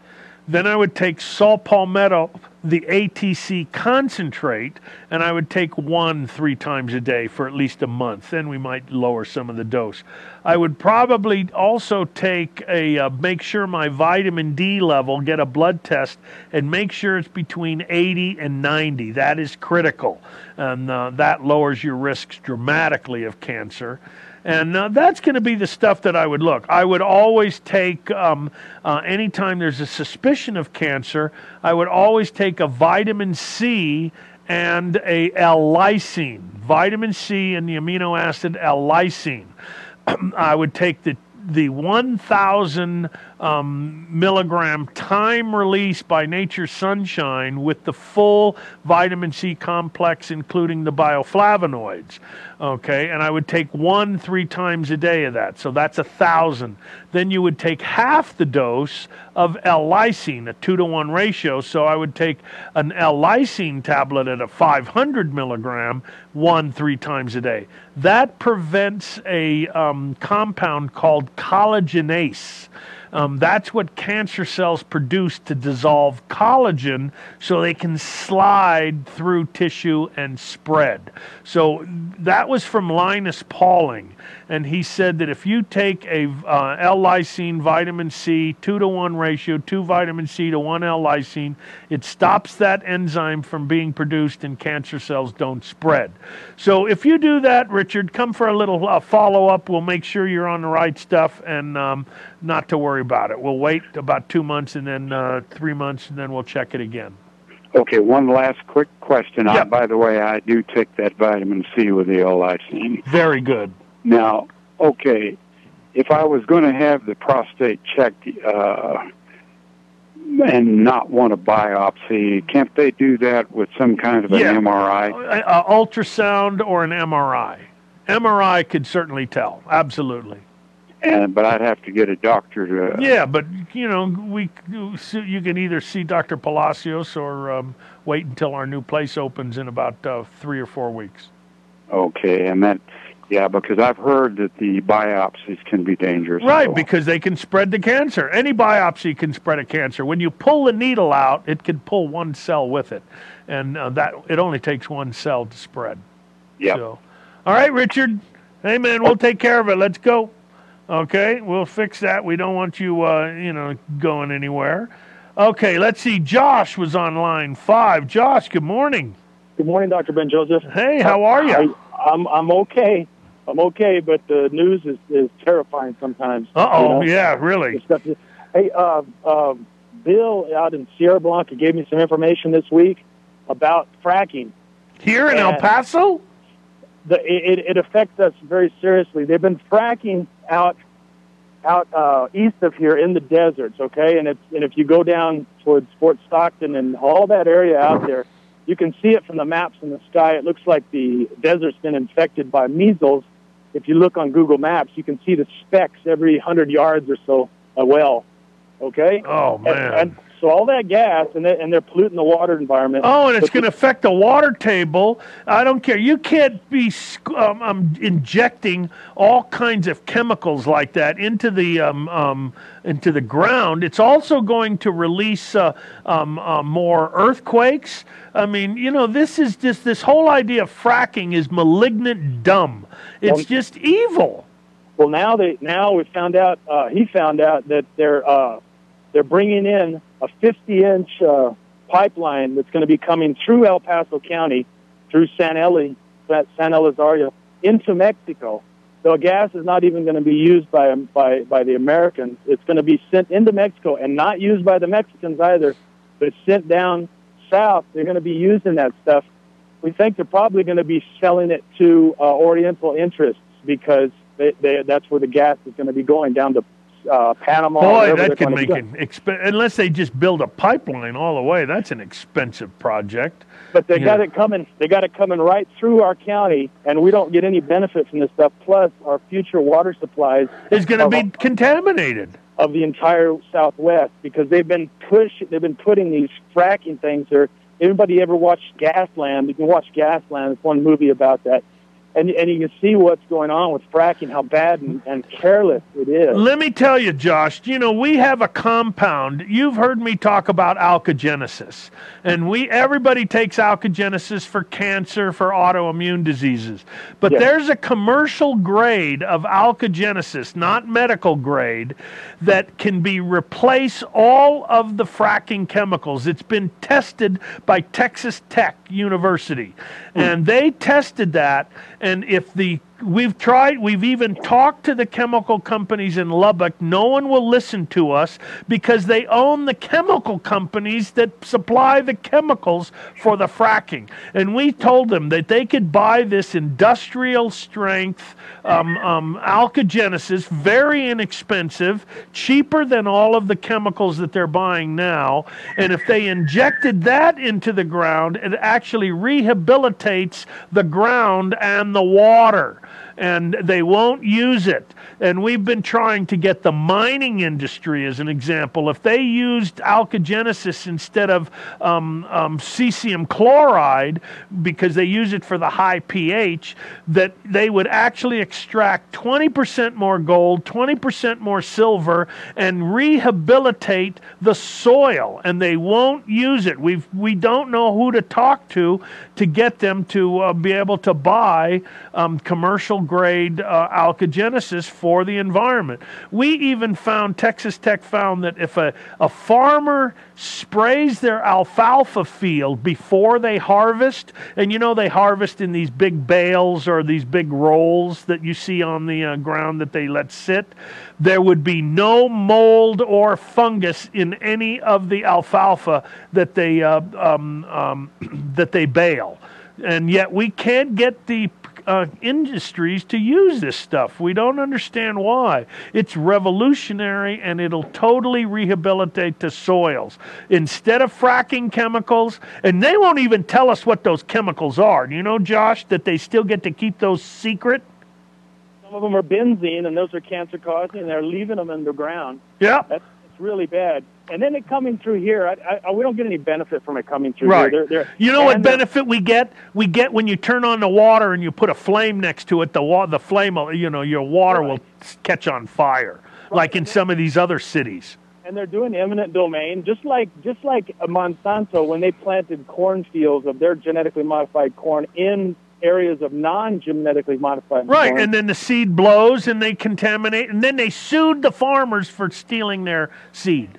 S2: Then I would take saw palmetto, the ATC concentrate, and I would take one three times a day for at least a month. Then we might lower some of the dose. I would probably also take a uh, make sure my vitamin D level, get a blood test, and make sure it's between 80 and 90. That is critical, and uh, that lowers your risks dramatically of cancer. And uh, that's going to be the stuff that I would look. I would always take, um, uh, anytime there's a suspicion of cancer, I would always take a vitamin C and a L-lysine. Vitamin C and the amino acid L-lysine. I would take the the 1,000 um, milligram time release by Nature Sunshine with the full vitamin C complex, including the bioflavonoids. Okay, and I would take one three times a day of that. So that's a thousand. Then you would take half the dose of L-lysine, a two to one ratio. So I would take an L-lysine tablet at a 500 milligram, one three times a day. That prevents a um, compound called collagenase. Um, that's what cancer cells produce to dissolve collagen so they can slide through tissue and spread. So that was from Linus Pauling. And he said that if you take a uh, L-lysine vitamin C, two to one ratio, two vitamin C to one L-lysine, it stops that enzyme from being produced and cancer cells don't spread. So if you do that, Richard, come for a little uh, follow up. We'll make sure you're on the right stuff and um, not to worry about it. We'll wait about two months and then uh, three months and then we'll check it again.
S9: Okay, one last quick question. I, by the way, I do take that vitamin C with the L-lysine.
S2: Very good.
S9: Now, okay, if I was going to have the prostate checked uh, and not want a biopsy, can't they do that with some kind of an
S2: Yeah.
S9: MRI?
S2: Uh, uh, ultrasound or an MRI. MRI could certainly tell. Absolutely.
S9: And but I'd have to get a doctor to.
S2: Yeah, but you know, we you can either see Dr. Palacios or um, wait until our new place opens in about uh, three or four weeks.
S9: Okay, and that, yeah, because I've heard that the biopsies can be dangerous.
S2: Right, because they can spread the cancer. Any biopsy can spread a cancer. When you pull the needle out, it can pull one cell with it, and uh, that it only takes one cell to spread.
S9: Yeah.
S2: So, all right, Richard. Hey, man, we'll take care of it. Let's go. Okay, we'll fix that. We don't want you, uh, you know, going anywhere. Okay, let's see. Josh was on line five. Josh, good morning.
S10: Good morning, Dr. Ben Joseph.
S2: Hey, how are you?
S10: I, I'm I'm okay. I'm okay, but the news is, is terrifying sometimes.
S2: Uh oh,
S10: you know?
S2: yeah, really.
S10: The stuff is- Hey, uh, uh, Bill out in Sierra Blanca gave me some information this week about fracking.
S2: Here in El Paso?
S10: The, it, it affects us very seriously. They've been fracking out out uh, east of here in the deserts, okay? And it's and if you go down towards Fort Stockton and all that area out there, you can see it from the maps in the sky. It looks like the desert's been infected by measles. If you look on Google Maps, you can see the specks every hundred yards or so a well. Okay.
S2: Oh man.
S10: And, and so all that gas, and they, and they're polluting the water environment.
S2: Oh, and it's going to affect the water table. I don't care. You can't be um, um, injecting all kinds of chemicals like that into the um, um, into the ground. It's also going to release uh, um, uh, more earthquakes. I mean, you know, this is just this whole idea of fracking is malignant, dumb. It's
S10: Well-
S2: just evil.
S10: Well, now they now we found out. Uh, he found out that they're uh, they're bringing in a 50-inch uh, pipeline that's going to be coming through El Paso County, through San Eli, San Elizario, into Mexico. So gas is not even going to be used by by by the Americans. It's going to be sent into Mexico and not used by the Mexicans either, but sent down south. They're going to be using that stuff. We think they're probably going to be selling it to uh, Oriental interests because they, they, that's where the gas is going to be going down to uh, Panama.
S2: Boy, that can make it exp- unless they just build a pipeline all the way. That's an expensive project.
S10: But they got it coming. They got it coming right through our county, and we don't get any benefit from this stuff. Plus, our future water supplies
S2: Is going to be contaminated.
S10: of the entire Southwest because they've been push. They've been putting these fracking things there. Anybody ever watched Gasland? You can watch Gasland. It's one movie about that, and and you can see what's going on with fracking, how bad and, and careless it is.
S2: Let me tell you, Josh, you know, we have a compound. You've heard me talk about alkagenesis. And we everybody takes alkagenesis for cancer, for autoimmune diseases. But
S10: Yes.
S2: there's a commercial grade of alkagenesis, not medical grade, that can be replace all of the fracking chemicals. It's been tested by Texas Tech University. And they tested that and if the we've tried we've even talked to the chemical companies in Lubbock. No one will listen to us because they own the chemical companies that supply the chemicals for the fracking. And we told them that they could buy this industrial strength um, um, alkagenesis very inexpensive cheaper than all of the chemicals that they're buying now. And if they injected that into the ground it actually rehabilitates the ground and the water and they won't use it. And we've been trying to get the mining industry, as an example, if they used alkagenesis instead of um, um, cesium chloride, because they use it for the high pH, that they would actually extract 20% more gold, 20% more silver, and rehabilitate the soil. And they won't use it. We've, we don't know who to talk to to get them to uh, be able to buy um, commercial grade uh, alkagenesis for the environment. We even found, Texas Tech found that if a, a farmer sprays their alfalfa field before they harvest, and you know they harvest in these big bales or these big rolls that you see on the uh, ground that they let sit, there would be no mold or fungus in any of the alfalfa that they uh, um, um, that they bale, and yet we can't get the uh, industries to use this stuff. We don't understand why. It's revolutionary and it'll totally rehabilitate the soils. Instead of fracking chemicals, and they won't even tell us what those chemicals are. You know, Josh, that they still get to keep those secret?
S10: Some of them are benzene, and those are cancer causing, and they're leaving them underground.
S2: Yeah.
S10: That's it's really bad. And then it coming through here, I, I, we don't get any benefit from it coming through
S2: Right.
S10: here. They're, they're,
S2: You know what benefit we get? We get when you turn on the water and you put a flame next to it. The wa- the flame, you know, your water will catch on fire, like in some of these other cities.
S10: and they're doing eminent domain, just like just like uh, Monsanto when they planted cornfields of their genetically modified corn in areas of non-genetically modified
S2: Right,
S10: corn.
S2: and then the seed blows and they contaminate, and then they sued the farmers for stealing their seed.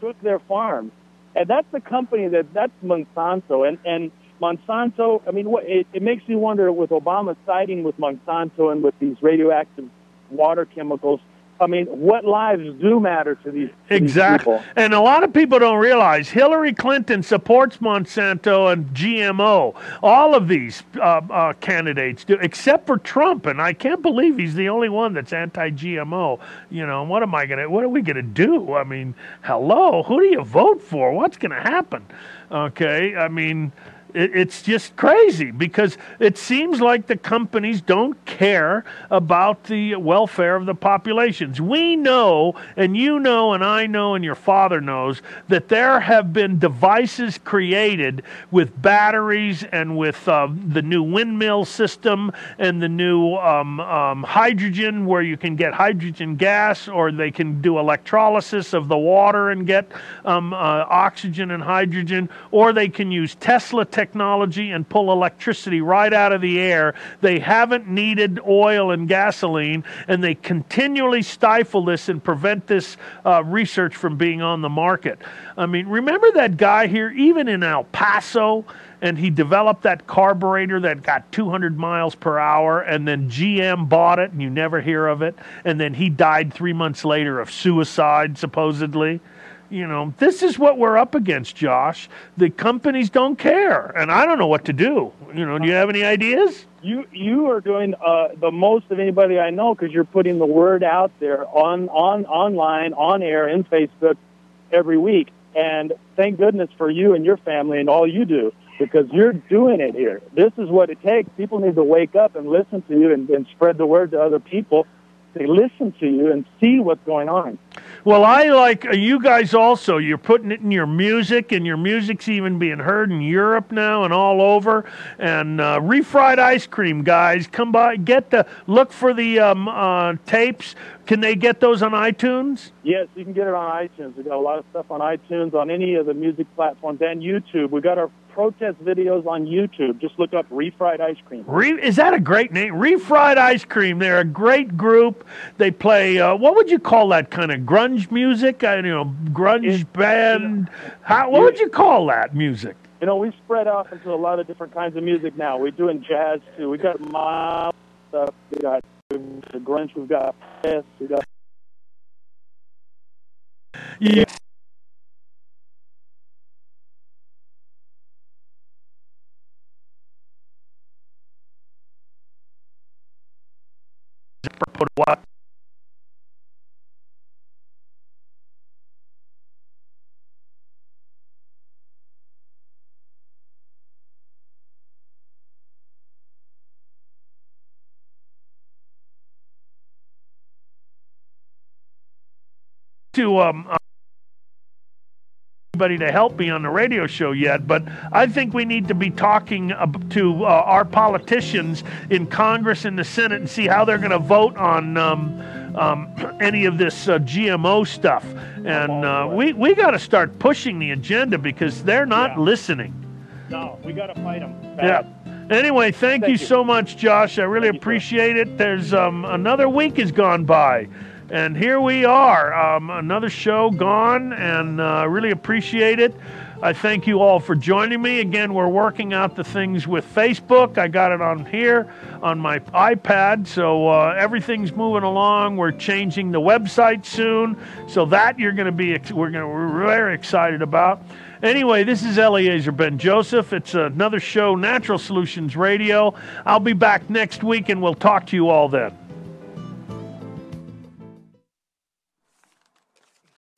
S10: Took their farms, and that's the company that that's Monsanto, and and Monsanto. I mean, what it, it makes me wonder with Obama siding with Monsanto and with these radioactive water chemicals. I mean, what lives do matter to these, to these
S2: Exactly.
S10: people?
S2: And a lot of people don't realize Hillary Clinton supports Monsanto and GMO. All of these uh, uh, candidates do, except for Trump. And I can't believe he's the only one that's anti-GMO. You know, what am I gonna? What are we gonna do? I mean, hello, who do you vote for? What's gonna happen? Okay, I mean. It, it's just crazy because it seems like the companies don't care about the welfare of the populations. We know, and you know, and I know, and your father knows, that there have been devices created with batteries and with uh, the new windmill system and the new um, um, hydrogen, where you can get hydrogen gas, or they can do electrolysis of the water and get um, uh, oxygen and hydrogen, or they can use Tesla technology and pull electricity right out of the air. They haven't needed oil and gasoline, and they continually stifle this and prevent this uh, research from being on the market. I mean, remember that guy here, even in El Paso? and he developed that carburetor that got 200 miles per hour and then GM bought it and you never hear of it and then he died 3 months later of suicide supposedly you know this is what we're up against Josh the companies don't care and I don't know what to do you know do you have any ideas
S10: You you are doing uh, the most of anybody I know because you're putting the word out there on on online, on air, in Facebook every week. And thank goodness for you and your family and all you do because you're doing it here. This is what it takes. People need to wake up and listen to you and, and spread the word to other people. They listen to you and see what's going on.
S2: Well, I like uh, you guys also. You're putting it in your music, and your music's even being heard in Europe now and all over. And uh, refried ice cream, guys, come by, get the look for the um, uh, tapes. Can they get those on iTunes?
S10: Yes, you can get it on iTunes. We got a lot of stuff on iTunes, on any of the music platforms, and YouTube. We got our protest videos on YouTube. Just look up refried ice cream.
S2: Re- is that a great name? Refried Ice Cream. They're a great group. They play uh, what would you call that kind of grunge music? I, you know, grunge band. How, what would you call that music?
S10: You know, we spread off into a lot of different kinds of music now. We're doing jazz too. We got mild stuff. We got the grunge. We've got press. We got
S2: Yeah. What? To um. uh, anybody to help me on the radio show yet, but I think we need to be talking to uh, our politicians in Congress and the Senate and see how they're going to vote on um, um, any of this uh, GMO stuff. And uh, we we got to start pushing the agenda because they're not listening.
S10: no. We got to fight them.
S2: Yeah. Anyway, thank, you,
S10: you.
S2: so much, Josh. I really appreciate it. There's um, another week has gone by, and here we are. Um, another show gone, and uh, really appreciate it. I thank you all for joining me. Again, we're working out the things with Facebook. I got it on here on my iPad, so uh, everything's moving along. We're changing the website soon, so that you're going to be we're going to we're very excited about. Anyway, this is Eliezer Ben Joseph. It's another show, Natural Solutions Radio. I'll be back next week and we'll talk to you all then.